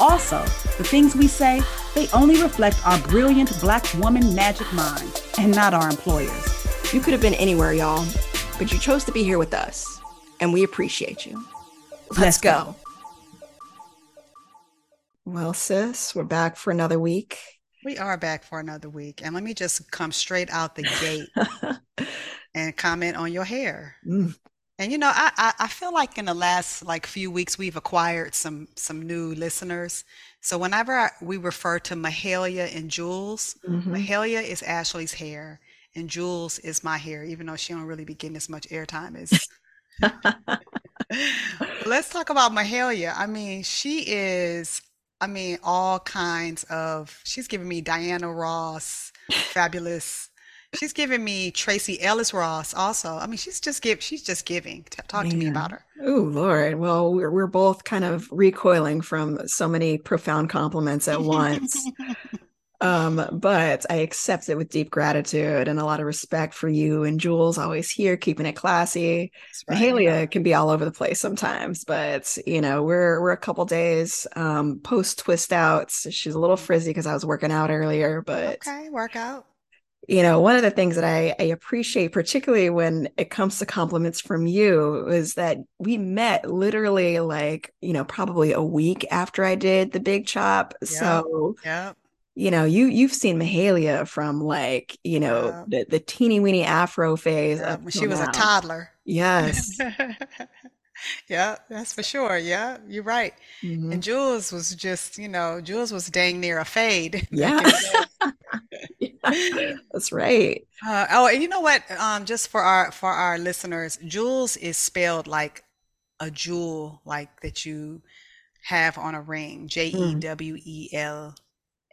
Also, the things we say, they only reflect our brilliant black woman magic mind and not our employers. You could have been anywhere, y'all, but you chose to be here with us, and we appreciate you. Let's, Let's go. go. Well, sis, we're back for another week. We are back for another week. And let me just come straight out the gate and comment on your hair. Mm. And you know, I, I, I feel like in the last like few weeks we've acquired some some new listeners. So whenever I, we refer to Mahalia and Jules, mm-hmm. Mahalia is Ashley's hair, and Jules is my hair, even though she don't really be getting as much airtime as. Let's talk about Mahalia. I mean, she is. I mean, all kinds of. She's giving me Diana Ross, fabulous She's giving me Tracee Ellis Ross also. I mean, she's just give she's just giving. Talk to me about her. Oh Lord. Well, we're we're both kind of recoiling from so many profound compliments at once. um, but I accept it with deep gratitude and a lot of respect for you and Jules always here, keeping it classy. Right, Mahalia can be all over the place sometimes, but you know, we're we're a couple days um post twist outs. She's a little frizzy because I was working out earlier, but okay, workout you know, one of the things that I, I, appreciate, particularly when it comes to compliments from you, is that we met literally like, you know, probably a week after I did the big chop. Yep. So, yeah. you know, you you've seen Mahalia from like, you know, the, the teeny weeny afro phase. When she was now. a toddler. Yes. yeah, that's for sure. Yeah, you're right. Mm-hmm. And Jules was just, you know, Jules was dang near a fade. Yeah. That's right. Uh, oh, and you know what? Um, just for our for our listeners, Jules is spelled like a jewel, like that you have on a ring. J e w e l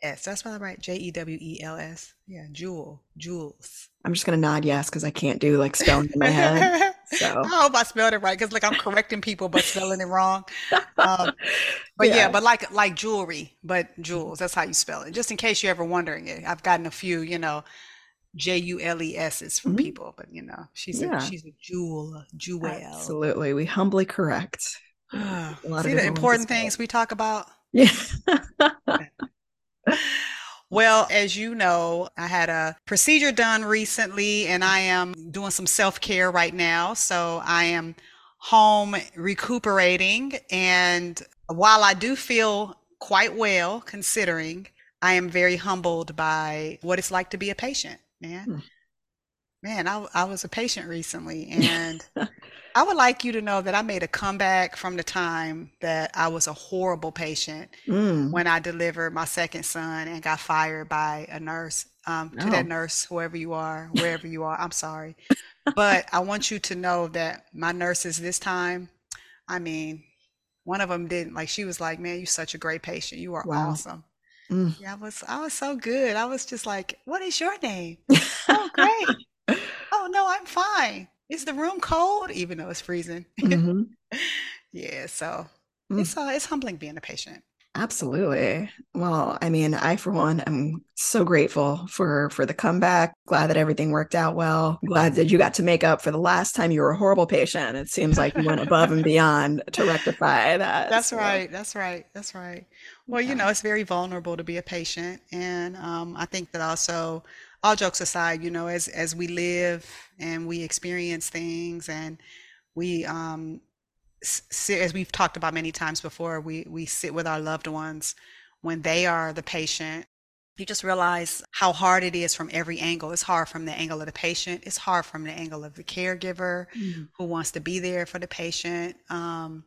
s. That's spelled right. J e w e l s. Yeah, jewel, jewels. I'm just gonna nod yes because I can't do like spelling in my head. So I hope I spelled it right because like I'm correcting people but spelling it wrong. Um, but yeah. yeah. but like like jewelry, but jewels. That's how you spell it. Just in case you're ever wondering it, I've gotten a few, you know, J U L E S's from mm-hmm. people, but you know, she's yeah. a she's a jewel, jewel. Absolutely, we humbly correct. See the important things we talk about. Yeah. Well, as you know, I had a procedure done recently and I am doing some self care right now. So I am home recuperating. And while I do feel quite well, considering, I am very humbled by what it's like to be a patient, man. Hmm. Man, I, I was a patient recently and I would like you to know that I made a comeback from the time that I was a horrible patient mm. when I delivered my second son and got fired by a nurse. Um, to oh. that nurse, whoever you are, wherever you are, I'm sorry. But I want you to know that my nurses this time, I mean, one of them didn't like. She was like, "Man, you're such a great patient. You are wow. awesome." Mm. Yeah, I was. I was so good. I was just like, "What is your name?" oh, great. No, I'm fine. Is the room cold? Even though it's freezing. Mm-hmm. yeah so mm. it's uh, it's humbling being a patient. Absolutely. Well i mean i for one am so grateful for for the comeback. Glad that everything worked out well. Glad that you got to make up for the last time you were a horrible patient. It seems like you went above and beyond to rectify that that's so. right that's right that's right. Well you know it's very vulnerable to be a patient and um, i think that also all jokes aside, you know, as as we live and we experience things and we um sit, as we've talked about many times before, we we sit with our loved ones when they are the patient. You just realize how hard it is from every angle. It's hard from the angle of the patient. It's hard from the angle of the caregiver mm-hmm. who wants to be there for the patient. Um,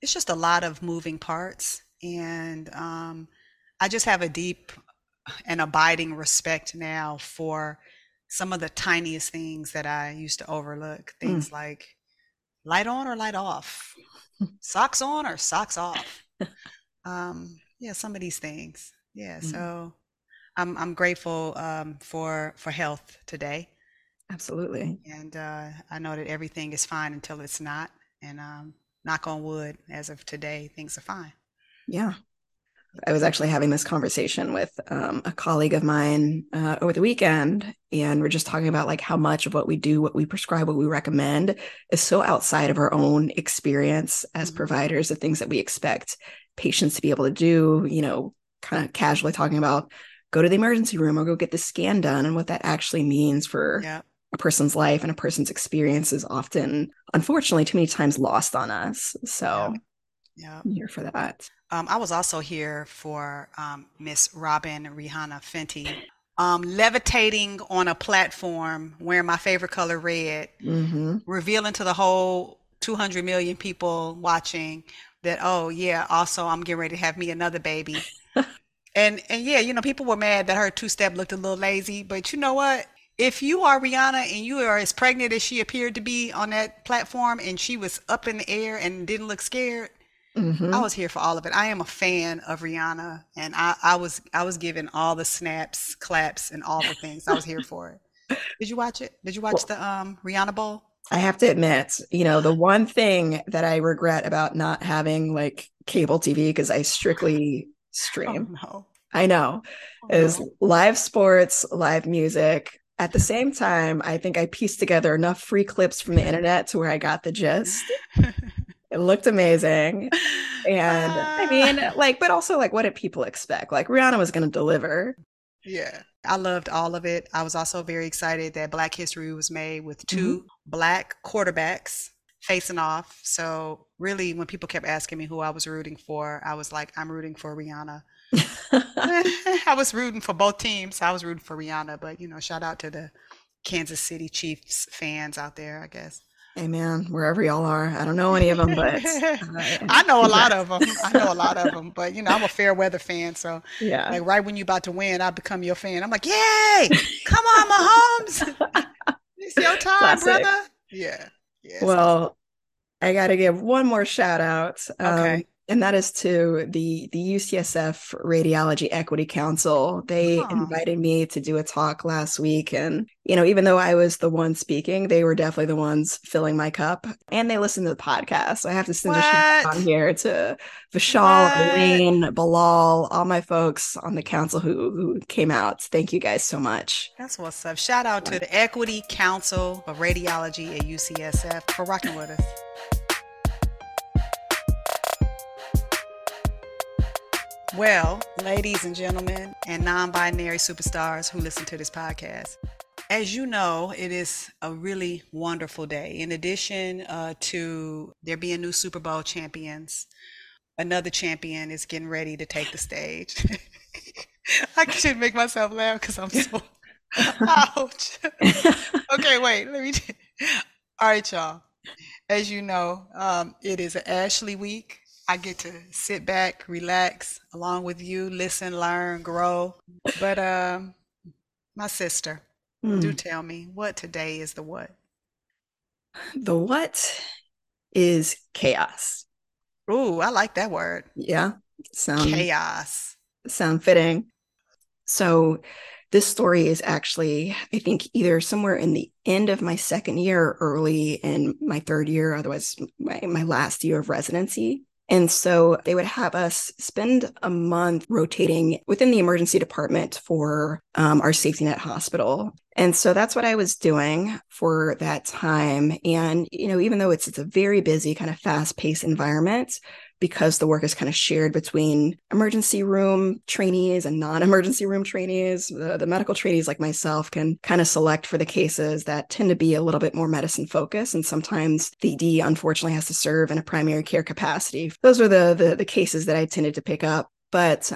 it's just a lot of moving parts, and um, I just have a deep an abiding respect now for some of the tiniest things that I used to overlook. Things mm. like light on or light off, socks on or socks off. Um, yeah, some of these things. Yeah, mm-hmm. so I'm I'm grateful um, for for health today. Absolutely. And uh, I know that everything is fine until it's not. And um, knock on wood, as of today, things are fine. Yeah. I was actually having this conversation with um, a colleague of mine uh, over the weekend, and we're just talking about like how much of what we do, what we prescribe, what we recommend is so outside of our own experience as mm-hmm. providers, the things that we expect patients to be able to do, you know, kind of casually talking about go to the emergency room or go get the scan done and what that actually means for yeah. a person's life and a person's experience is often, unfortunately, too many times lost on us. So, yeah, yeah. I'm here for that. Um, I was also here for um, Miss Robyn Rihanna Fenty. Um, levitating on a platform wearing my favorite color red, mm-hmm. revealing to the whole 200 million people watching that, oh, yeah, also I'm getting ready to have me another baby. and and yeah, you know, people were mad that her two step looked a little lazy, but you know what? If you are Rihanna and you are as pregnant as she appeared to be on that platform and she was up in the air and didn't look scared, Mm-hmm. I was here for all of it. I am a fan of Rihanna, and I, I was I was given all the snaps, claps, and all the things. I was here for it. Did you watch it? Did you watch well, the um, Rihanna Bowl? I have to admit, you know, the one thing that I regret about not having like cable TV because I strictly stream. Oh, no. I know. Oh, is no. live sports, live music. At the same time, I think I pieced together enough free clips from the internet to where I got the gist. it looked amazing. And I mean, like, but also like what did people expect? Like Rihanna was gonna deliver. Yeah. I loved all of it. I was also very excited that Black History was made with 2 mm-hmm. black quarterbacks facing off. So really when people kept asking me who I was rooting for, I was like, I'm rooting for Rihanna. I was rooting for both teams. I was rooting for Rihanna, but you know, shout out to the Kansas City Chiefs fans out there, I guess. Amen. Wherever y'all are, I don't know any of them, but uh, I know a lot of them. I know a lot of them, but you know, I'm a fair weather fan, so yeah. Like right when you're about to win, I become your fan. I'm like, yay! Come on, Mahomes! it's your time, Classic. brother. Yeah. yeah well, I got to give one more shout out. Um, okay and that is to the the UCSF Radiology Equity Council. They ah. invited me to do a talk last week, and you know, even though I was the one speaking, they were definitely the ones filling my cup, and they listened to the podcast. So I have to send what? a shout out here to Vishal, Elaine, Bilal, all my folks on the council who who came out. Thank you guys so much. That's what's up. Shout out to the Equity Council of Radiology at UCSF for rocking with us. Well, ladies and gentlemen, and non binary superstars who listen to this podcast, as you know, it is a really wonderful day. In addition uh, to there being new Super Bowl champions, another champion is getting ready to take the stage. I should make myself laugh because I'm so ouch. okay, wait, let me. All right, y'all. As you know, um, it is Ashley week. I get to sit back, relax along with you, listen, learn, grow. But um, my sister, mm. do tell me what today is the what? The what is chaos. Ooh, I like that word. Yeah. Sound chaos. Sound fitting. So this story is actually, I think, either somewhere in the end of my second year or early in my third year, otherwise my, my last year of residency. And so they would have us spend a month rotating within the emergency department for um, our safety net hospital. And so that's what I was doing for that time. And, you know, even though it's, it's a very busy, kind of fast paced environment, because the work is kind of shared between emergency room trainees and non-emergency room trainees the, the, medical trainees like myself can kind of select for the cases that tend to be a little bit more medicine focused and sometimes the d unfortunately has to serve in a primary care capacity. Those are the, the, the cases that i tended to pick up. But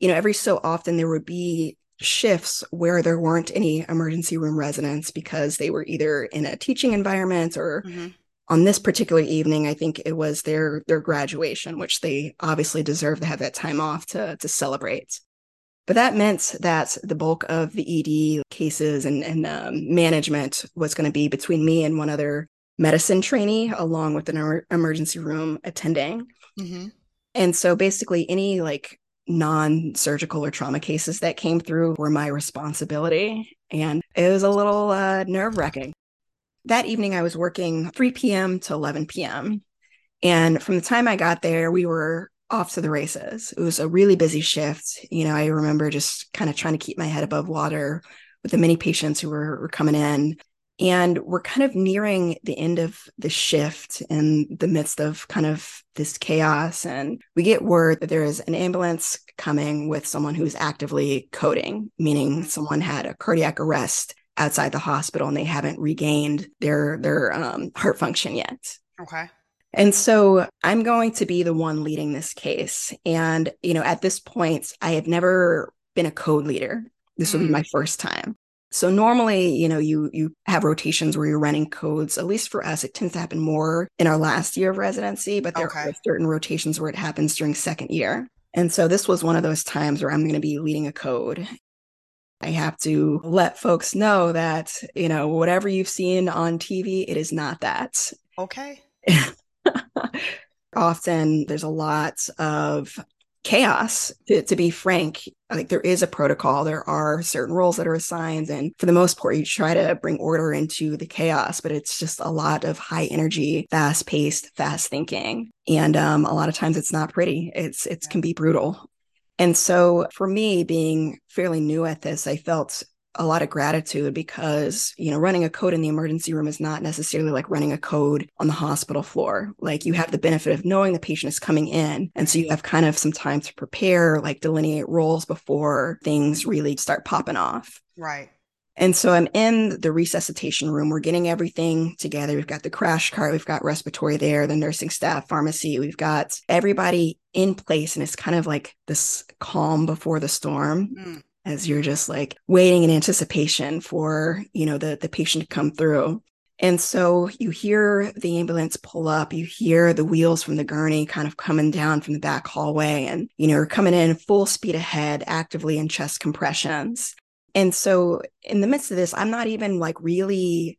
you know every so often there would be shifts where there weren't any emergency room residents because they were either in a teaching environment or mm-hmm on this particular evening, I think it was their their graduation, which they obviously deserve to have that time off to to celebrate. But that meant that the bulk of the ED cases and, and um, management was going to be between me and one other medicine trainee, along with an emergency room attending. Mm-hmm. And so basically, any like non surgical or trauma cases that came through were my responsibility. And it was a little uh, nerve wracking. That evening, I was working 3 p.m. to 11 p.m. And from the time I got there, we were off to the races. It was a really busy shift. You know, I remember just kind of trying to keep my head above water with the many patients who were, were coming in. And we're kind of nearing the end of the shift in the midst of kind of this chaos. And we get word that there is an ambulance coming with someone who's actively coding, meaning someone had a cardiac arrest outside the hospital and they haven't regained their their um, heart function yet. Okay. And so I'm going to be the one leading this case. And, you know, at this point, I have never been a code leader. This will be mm. my first time. So normally, you know, you you have rotations where you're running codes. At least for us, it tends to happen more in our last year of residency, but there okay. are certain rotations where it happens during second year. And so this was one of those times where I'm going to be leading a code. I have to let folks know that, you know, whatever you've seen on TV, it is not that. Okay. Often there's a lot of chaos to, to be frank. Like there is a protocol. There are certain roles that are assigned and for the most part you try to bring order into the chaos but it's just a lot of high energy fast paced fast thinking. And um, a lot of times it's not pretty. It's it can be brutal and so for me being fairly new at this i felt a lot of gratitude because you know running a code in the emergency room is not necessarily like running a code on the hospital floor. Like you have the benefit of knowing the patient is coming in. And so you have kind of some time to prepare like delineate roles before things really start popping off. Right. And so I'm in the resuscitation room. We're getting everything together. We've got the crash cart, we've got respiratory there, the nursing staff, pharmacy, we've got everybody in place. And it's kind of like this calm before the storm. Mm as you're just like waiting in anticipation for, you know, the, the patient to come through. And so you hear the ambulance pull up, you hear the wheels from the gurney kind of coming down from the back hallway and, you know, you're coming in full speed ahead, actively in chest compressions. And so in the midst of this, I'm not even like really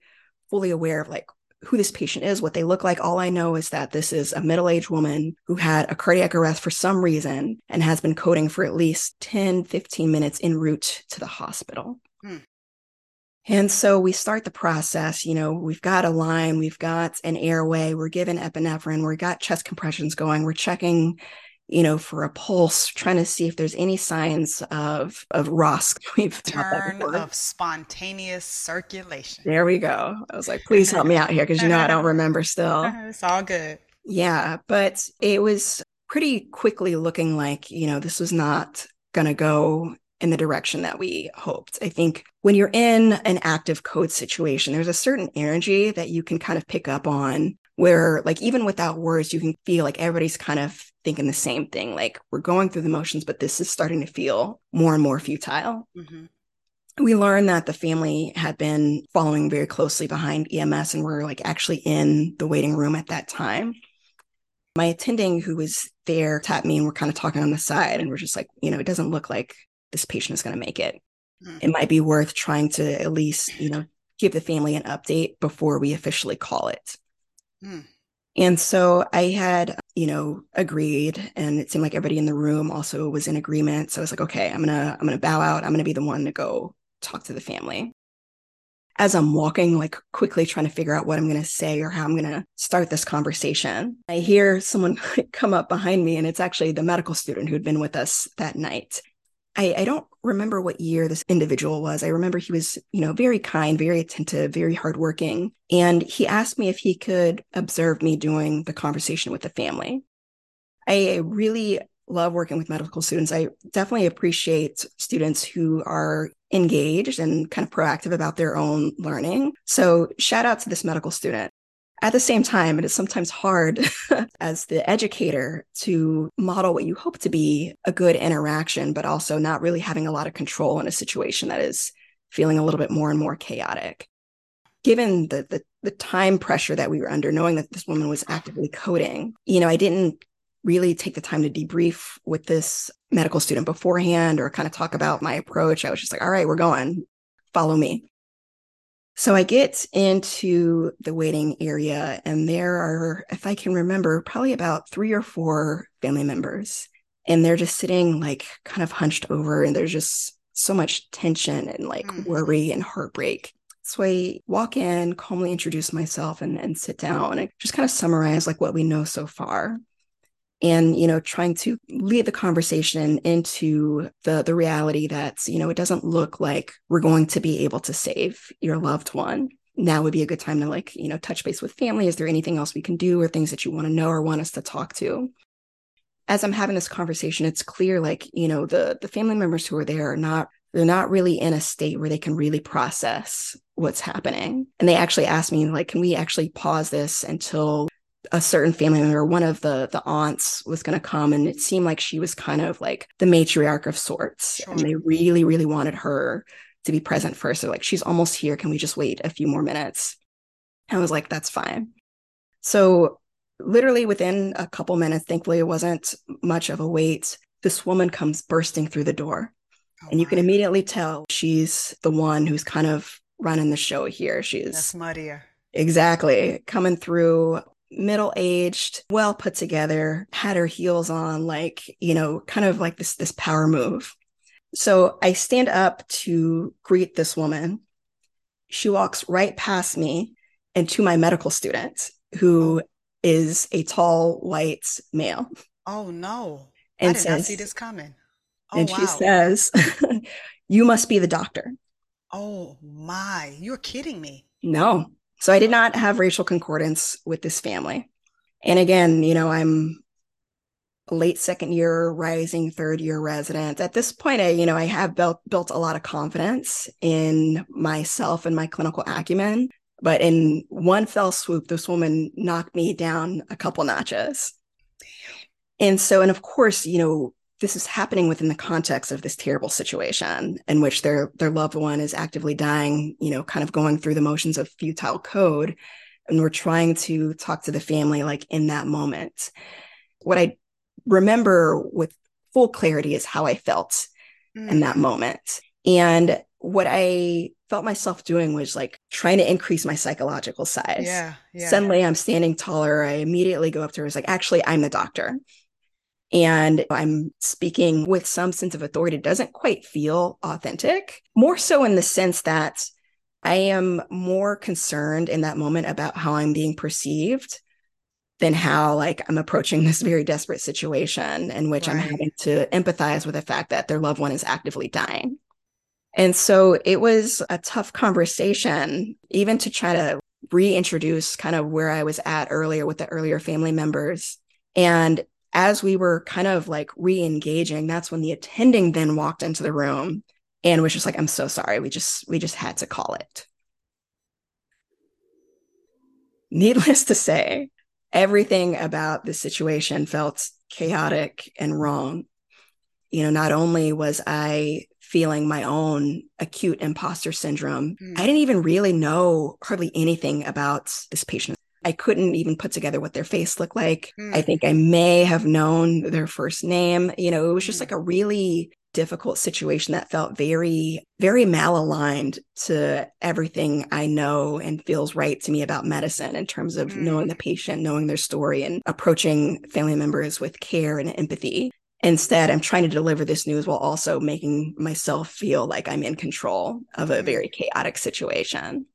fully aware of like who this patient is, what they look like. All I know is that this is a middle aged woman who had a cardiac arrest for some reason and has been coding for at least 10, 15 minutes en route to the hospital. Hmm. And so we start the process. You know, we've got a line, we've got an airway, we're given epinephrine, we've got chest compressions going, we're checking you know, for a pulse, trying to see if there's any signs of of ROSC. We've turn of spontaneous circulation. There we go. I was like, please help me out here because you know I don't remember still. it's all good. Yeah, but it was pretty quickly looking like you know this was not going to go in the direction that we hoped. I think when you're in an active code situation, there's a certain energy that you can kind of pick up on where like even without words you can feel like everybody's kind of thinking the same thing like we're going through the motions but this is starting to feel more and more futile mm-hmm. we learned that the family had been following very closely behind ems and we were like actually in the waiting room at that time my attending who was there tapped me and we're kind of talking on the side and we're just like you know it doesn't look like this patient is going to make it mm-hmm. it might be worth trying to at least you know give the family an update before we officially call it Hmm. And so I had, you know, agreed and it seemed like everybody in the room also was in agreement. So I was like, okay, I'm going to I'm going to bow out. I'm going to be the one to go talk to the family. As I'm walking like quickly trying to figure out what I'm going to say or how I'm going to start this conversation, I hear someone come up behind me and it's actually the medical student who'd been with us that night. I, I, don't remember what year this individual was. I remember he was, you know, very kind, very attentive, very hardworking. And he asked me if he could observe me doing the conversation with the family. I really love working with medical students. I definitely appreciate students who are engaged and kind of proactive about their own learning. So, shout out to this medical student. At the same time, it is sometimes hard as the educator to model what you hope to be a good interaction, but also not really having a lot of control in a situation that is feeling a little bit more and more chaotic. Given the, the, the time pressure that we were under, knowing that this woman was actively coding, you know, I didn't really take the time to debrief with this medical student beforehand or kind of talk about my approach. I was just like, all right, we're going, follow me. So I get into the waiting area, and there are, if I can remember, probably about three or four family members. and they're just sitting like kind of hunched over and there's just so much tension and like mm. worry and heartbreak. So I walk in, calmly introduce myself and, and sit down and just kind of summarize like what we know so far. And, you know, trying to lead the conversation into the the reality that, you know, it doesn't look like we're going to be able to save your loved one. Now would be a good time to like, you know, touch base with family. Is there anything else we can do or things that you want to know or want us to talk to? as I'm having this conversation, it's clear like, you know, the the family members who are there are not they're not really in a state where they can really process what's happening. And they actually asked me, like, can we actually pause this until a certain family member, one of the the aunts was going to come and it seemed like she was kind of like the matriarch of sorts. Sure. And they really, really wanted her to be present first. So like, she's almost here. Can we just wait a few more minutes? And I was like, that's fine. So literally within a couple minutes, thankfully it wasn't much of a wait, this woman comes bursting through the door. Oh and you can immediately tell she's the one who's kind of running the show here. She's That's muddier. Exactly. Coming through middle aged, well put together, had her heels on, like, you know, kind of like this this power move. So I stand up to greet this woman. She walks right past me and to my medical student who oh a tall white male. Oh no. And I did says, not see this coming. Oh, and wow. she says, You must be the doctor. Oh my, you're kidding me. No. So I did not have racial concordance with this family. And again, you know, I'm late second year, rising third year resident. At this point, I, you know, I have built built a lot of confidence in myself and my clinical acumen. But in one fell swoop, this woman knocked me down a couple notches. And so, and of course, you know, this is happening within the context of this terrible situation in which their their loved one is actively dying, you know, kind of going through the motions of futile code. And we're trying to talk to the family like in that moment. What I remember with full clarity is how I felt mm. in that moment. And what I felt myself doing was like trying to increase my psychological size. Yeah, yeah. Suddenly I'm standing taller. I immediately go up to her. It's like, actually, I'm the doctor. And I'm speaking with some sense of authority. It doesn't quite feel authentic, more so in the sense that I am more concerned in that moment about how I'm being perceived than how like I'm approaching this very desperate situation in which right. I'm having to empathize with the fact that their loved one is actively dying. And so it was a tough conversation, even to try to reintroduce kind of where I was at earlier with the earlier family members. And as we were kind of like re engaging, that's when the attending then walked into the room and was just like, I'm so sorry. We just, we just had to call it. Needless to say, everything about the situation felt chaotic and wrong. You know, not only was I feeling my own acute imposter syndrome. Mm. I didn't even really know hardly anything about this patient. I couldn't even put together what their face looked like. Mm. I think I may have known their first name. You know, it was just mm. like a really difficult situation that felt very, very malaligned to everything I know and feels right to me about medicine in terms of mm. knowing the patient, knowing their story, and approaching family members with care and empathy. Instead, I'm trying to deliver this news while also making myself feel like I'm in control of a very chaotic situation.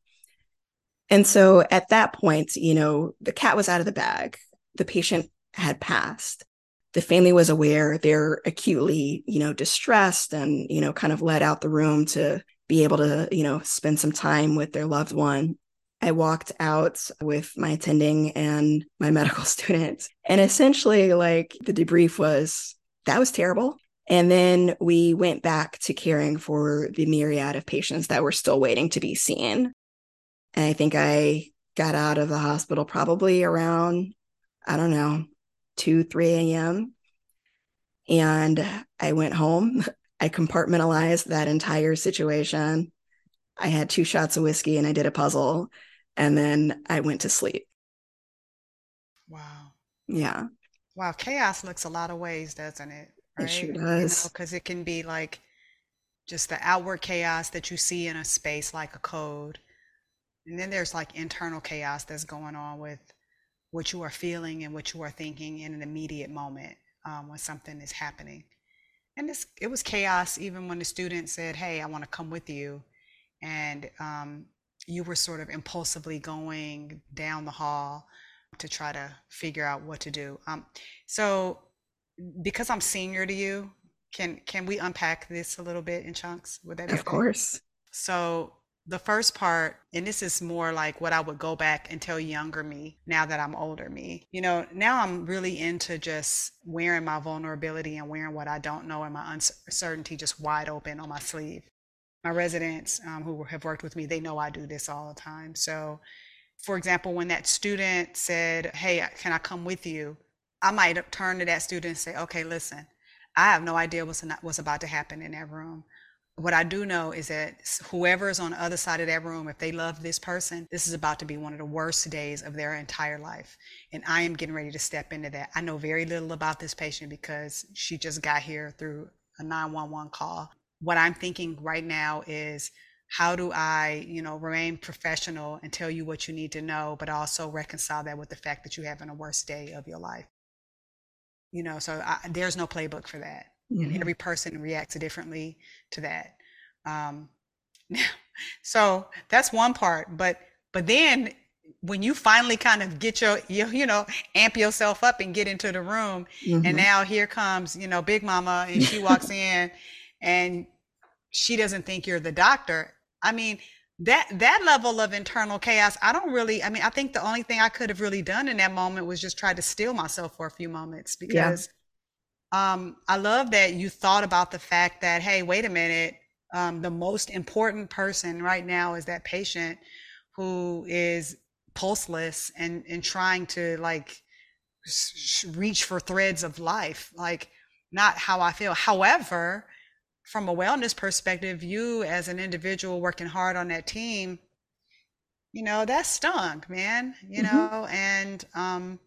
And so at that point, you know, the cat was out of the bag. The patient had passed. The family was aware they're acutely, you know, distressed and, you know, kind of let out the room to be able to, you know, spend some time with their loved one. I walked out with my attending and my medical students. And essentially, like the debrief was that was terrible. And then we went back to caring for the myriad of patients that were still waiting to be seen. And I think I got out of the hospital probably around, I don't know, 2, 3 a.m. And I went home. I compartmentalized that entire situation. I had two shots of whiskey and I did a puzzle. And then I went to sleep. Wow. Yeah. Wow, chaos looks a lot of ways, doesn't it? Right? It sure does. Because you know, it can be like just the outward chaos that you see in a space like a code. And then there's like internal chaos that's going on with what you are feeling and what you are thinking in an immediate moment, um, when something is happening. And this, it was chaos even when the student said, Hey, I want to come with you. And um, you were sort of impulsively going down the hall to try to figure out what to do. Um, so, because I'm senior to you, can can we unpack this a little bit in chunks? Would that be of okay? course? So the first part, and this is more like what I would go back and tell younger me now that I'm older me. You know, now I'm really into just wearing my vulnerability and wearing what I don't know and my uncertainty just wide open on my sleeve. My residents um, who have worked with me, they know I do this all the time. So, for example, when that student said, Hey, can I come with you? I might turn to that student and say, Okay, listen, I have no idea what's, what's about to happen in that room what I do know is that whoever is on the other side of that room, if they love this person, this is about to be one of the worst days of their entire life. And I am getting ready to step into that. I know very little about this patient because she just got here through a 911 call. What I'm thinking right now is how do I, you know, remain professional and tell you what you need to know, but also reconcile that with the fact that you're having a worst day of your life. You know, so I, there's no playbook for that. Mm-hmm. And every person reacts differently to that. Um, so that's one part. But but then when you finally kind of get your you, you know amp yourself up and get into the room, mm-hmm. and now here comes you know Big Mama, and she walks in, and she doesn't think you're the doctor. I mean that that level of internal chaos i don't really i mean i think the only thing i could have really done in that moment was just try to still myself for a few moments because um, I love that you thought about the fact that, hey, wait a minute, um, the most important person right now is that patient who is pulseless and, and trying to like reach for threads of life, like not how I feel. However, from a wellness perspective, you as an individual working hard on that team, you know, that stunk, man, you mm-hmm. know, and, um,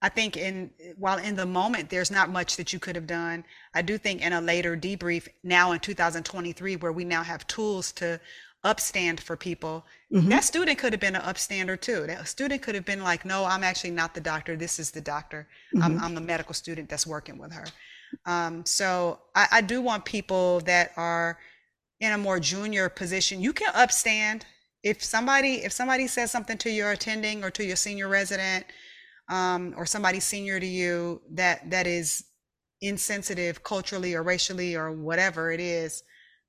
I think in while in the moment there's not much that you could have done. I do think in a later debrief now in 2023 where we now have tools to upstand for people, mm-hmm. that student could have been an upstander too. That student could have been like, "No, I'm actually not the doctor. This is the doctor. Mm-hmm. I'm, I'm the medical student that's working with her." Um, so I, I do want people that are in a more junior position. You can upstand if somebody if somebody says something to your attending or to your senior resident um, or somebody senior to you that that is insensitive culturally or racially or whatever it is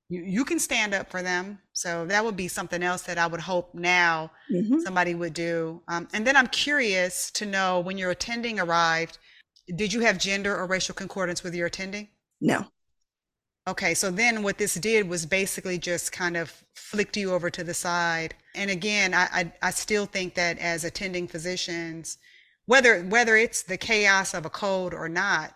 you, you can stand up for them so that would be something else that i would hope now mm-hmm. somebody would do um, and then i'm curious to know when your attending arrived did you have gender or racial concordance with your attending no Okay, so then what this did was basically just kind of flicked you over to the side. And again, I, I, I, still think that as attending physicians, whether whether it's the chaos of a code or not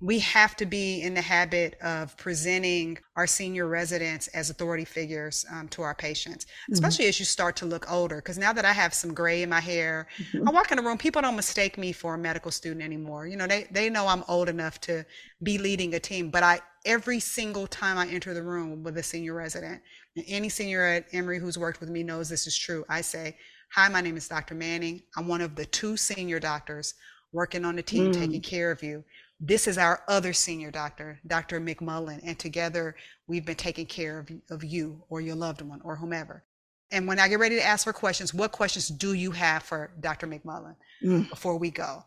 we have to be in the habit of presenting our senior residents as authority figures um, to our patients, mm-hmm. especially mm-hmm. as you start to look older. Because now that I have some gray in my hair, mm-hmm. I walk in a room, people don't mistake me for a medical student anymore. You know, they, they know I'm old enough to be leading a team, but I, every single time I enter the room with a senior resident, any senior at Emory who's worked with me knows this is true. I say, Hi, my name is Dr. Manning. I'm one of the two senior doctors working on the team mm. taking care of you. This is our other senior doctor, Dr. McMullen, and together we've been taking care of, of you or your loved one or whomever. And when I get ready to ask for questions, what questions do you have for Dr. McMullen mm. before we go?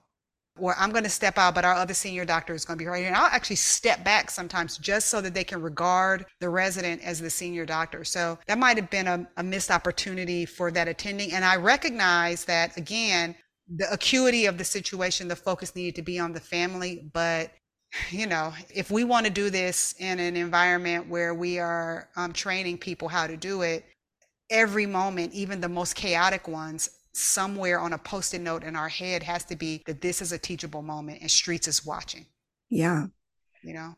Or I'm going to step out, but our other senior doctor is going to be right here. And I'll actually step back sometimes just so that they can regard the resident as the senior doctor. So that might have been a, a missed opportunity for that attending. And I recognize that, again, the acuity of the situation, the focus needed to be on the family. But, you know, if we want to do this in an environment where we are um, training people how to do it, every moment, even the most chaotic ones, somewhere on a post-it note in our head has to be that this is a teachable moment and streets is watching. Yeah. You know?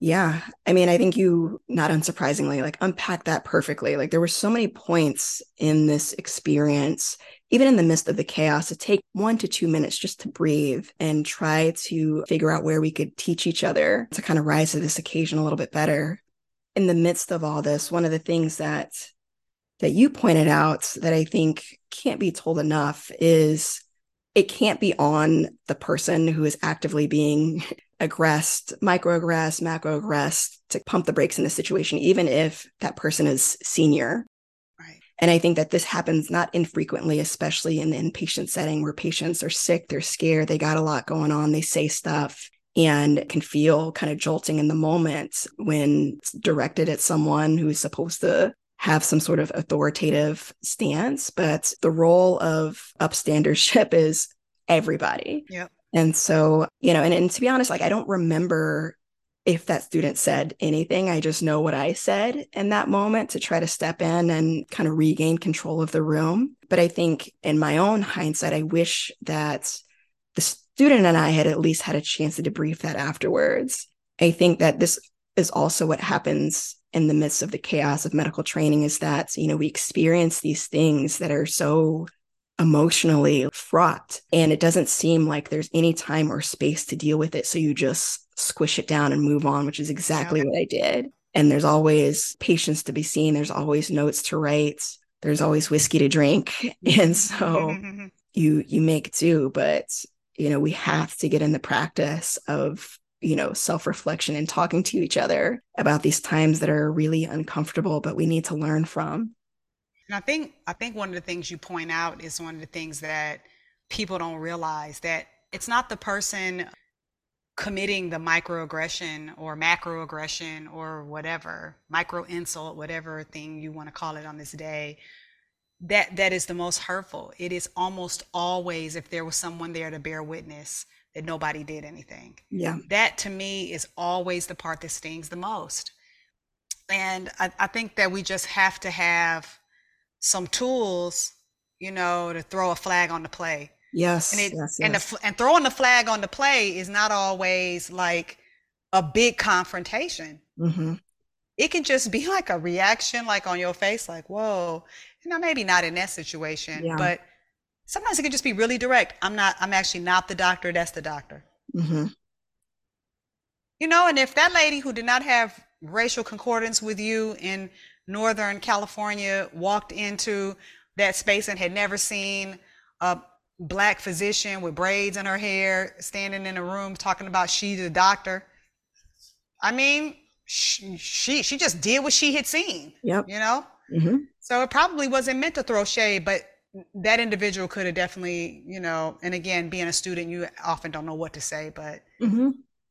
Yeah. I mean i think you not unsurprisingly like unpack that perfectly. Like there were so many points in this experience even in the midst of the chaos to take one to two minutes just to breathe and try to figure out where we could teach each other to kind of rise to this occasion a little bit better. In the midst of all this one of the things that that you pointed out that I think can't be told enough is it can't be on the person who is actively being aggressed, microaggressed, macroaggressed to pump the brakes in the situation, even if that person is senior. Right. And I think that this happens not infrequently, especially in the inpatient setting where patients are sick, they're scared, they got a lot going on, they say stuff and can feel kind of jolting in the moment when directed at someone who's supposed to have some sort of authoritative stance. But the role of upstandership is everybody. Yep. And so, you know, and, and to be honest, like I don't remember if that student said anything. I just know what I said in that moment to try to step in and kind of regain control of the room. But I think in my own hindsight, I wish that the student and I had at least had a chance to debrief that afterwards. I think that this is also what happens in the midst of the chaos of medical training is that, you know, we experience these things that are so emotionally fraught. And it doesn't seem like there's any time or space to deal with it. So you just squish it down and move on, which is exactly yeah. what I did. And there's always patients to be seen, there's always notes to write, there's always whiskey to drink. And mm-hmm. so mm-hmm. Mm-hmm. you you make do, but you know, we have to get in the practice of you know self-reflection and talking to each other about these times that are really uncomfortable but we need to learn from and I think I think one of the things you point out is one of the things that people don't realize that it's not the person committing the microaggression or macroaggression or whatever, micro insult, whatever thing you want to call it on this day, that that is the most hurtful. It is almost always if there was someone there to bear witness that nobody did anything. Yeah. That to me is always the part that stings the most. And I, I think that we just have to have some tools, you know, to throw a flag on the play. Yes. And it, yes, and the and throwing the flag on the play is not always like a big confrontation. Mm-hmm. It can just be like a reaction, like on your face, like "whoa," you know, maybe not in that situation, Yeah. but sometimes it can just be really direct. I'm not. I'm actually not the doctor. That's the doctor. Mm-hmm. You know, and if that lady who did not have racial concordance with you in Northern California walked into that space and had never seen a black physician with braids in her hair standing in a room talking about she the doctor. I mean, she she, she just did what she had seen. Yep. You know? Mm-hmm. So it probably wasn't meant to throw shade, but that individual could have definitely, you know, and again, being a student, you often don't know what to say, but Mm-hmm.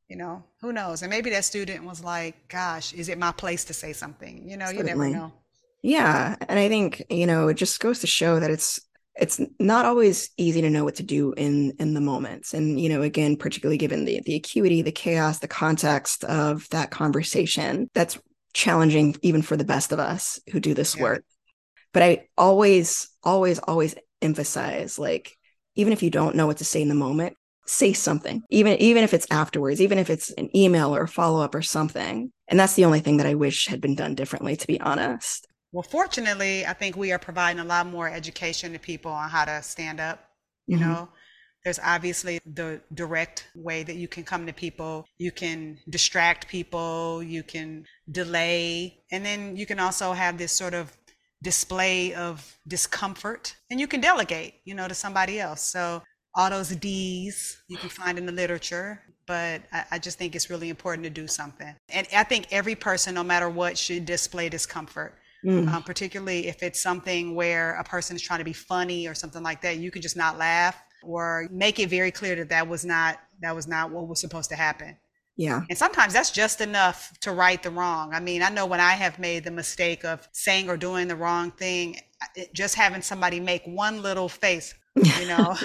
you know, who knows? And maybe that student was like, gosh, is it my place to say something? You know, you never know. Yeah. And I think, you know, it just goes to show that it's it's not always easy to know what to do in in the moments. And, you know, again, particularly given the the acuity, the chaos, the context of that conversation, that's challenging even for the best of us who do this Yeah. work. But I always, always, always emphasize like, even if you don't know what to say in the moment, say something even even if it's afterwards even if it's an email or a follow-up or something and that's the only thing that i wish had been done differently to be honest Well, fortunately, I think we are providing a lot more education to people on how to stand up. You Mhm. know, there's obviously the direct way that you can come to people. You can distract people, you can delay, and then you can also have this sort of display of discomfort and you can delegate, you know, to somebody else. So all those D's you can find in the literature, but I, I just think it's really important to do something. And I think every person, no matter what, should display discomfort Mm. um, particularly if it's something where a person is trying to be funny or something like that you can just not laugh or make it very clear that that was not that was not what was supposed to happen yeah. And sometimes that's just enough to right the wrong. I mean i know when i have made the mistake of saying or doing the wrong thing just having somebody make one little face you know?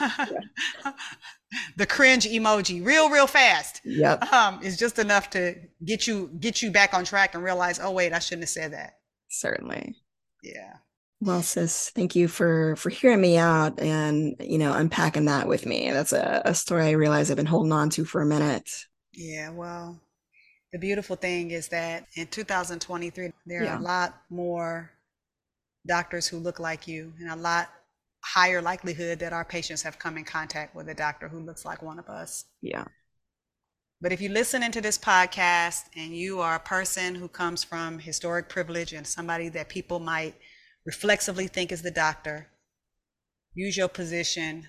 The cringe emoji real real fast yep. um, is just enough to get you get you back on track and realize oh wait i shouldn't have said that. Certainly. Yeah. Well sis thank you for for hearing me out and you know unpacking that with me. That's a, a story i realize i've been holding on to for a minute Yeah, well, the beautiful thing is that in 2023, there Yeah. are a lot more doctors who look like you, and a lot higher likelihood that our patients have come in contact with a doctor who looks like one of us. yeah But if you listen into this podcast and you are a person who comes from historic privilege and somebody that people might reflexively think is the doctor, use your position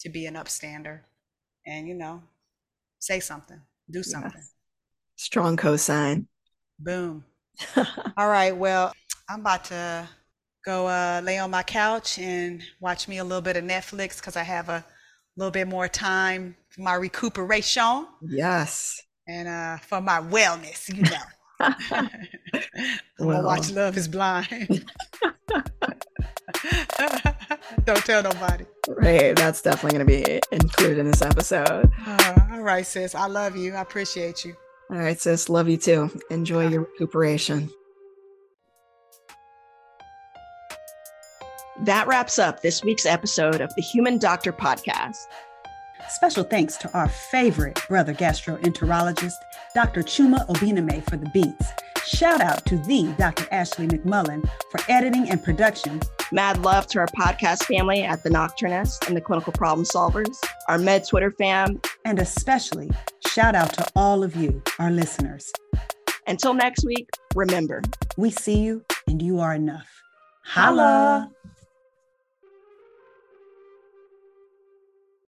to be an upstander. And you know, Say something. Do something. Strong cosign. Boom. All right. Well, I'm about to go uh, lay on my couch and watch me a little bit of Netflix because I have a little bit more time for my recuperation. Yes. And uh, for my wellness, you know. Well. gonna watch Love is Blind. Don't tell nobody. Right. That's definitely going to be included in this episode. Uh, all right, sis. I love you. I appreciate you. All right, sis. Love you too. Enjoy your recuperation. That wraps up this week's episode of the Human Doctor Podcast. Special thanks to our favorite brother gastroenterologist, Dr. Chuma Obiname, for the beats. Shout out to the Dr. Ashley McMullen for editing and production. Mad love to our podcast family at The Nocturnist and the Clinical Problem Solvers, our Med Twitter fam. And especially shout out to all of you, our listeners. Until next week, remember, we see you and you are enough. Holla!